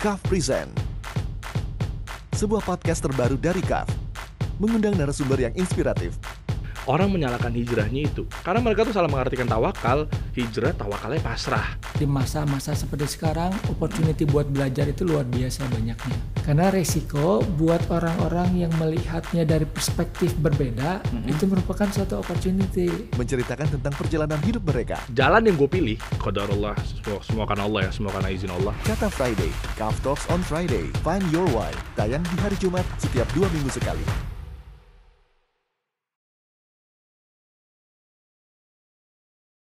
CAF Present. Sebuah podcast terbaru dari CAF. Mengundang narasumber yang inspiratif. Orang menyalahkan hijrahnya itu karena mereka tuh salah mengartikan tawakal. Hijrah tawakalnya pasrah. Di masa-masa seperti sekarang, opportunity buat belajar itu luar biasa banyaknya. Karena resiko buat orang-orang yang melihatnya dari perspektif berbeda, itu merupakan suatu opportunity. Menceritakan tentang perjalanan hidup mereka. Jalan yang gue pilih, qadarullah, semua, semua karena Allah ya, semua karena izin Allah. Kata Friday, CAF Talks on Friday. Find your why. Tayang di hari Jumat setiap dua minggu sekali.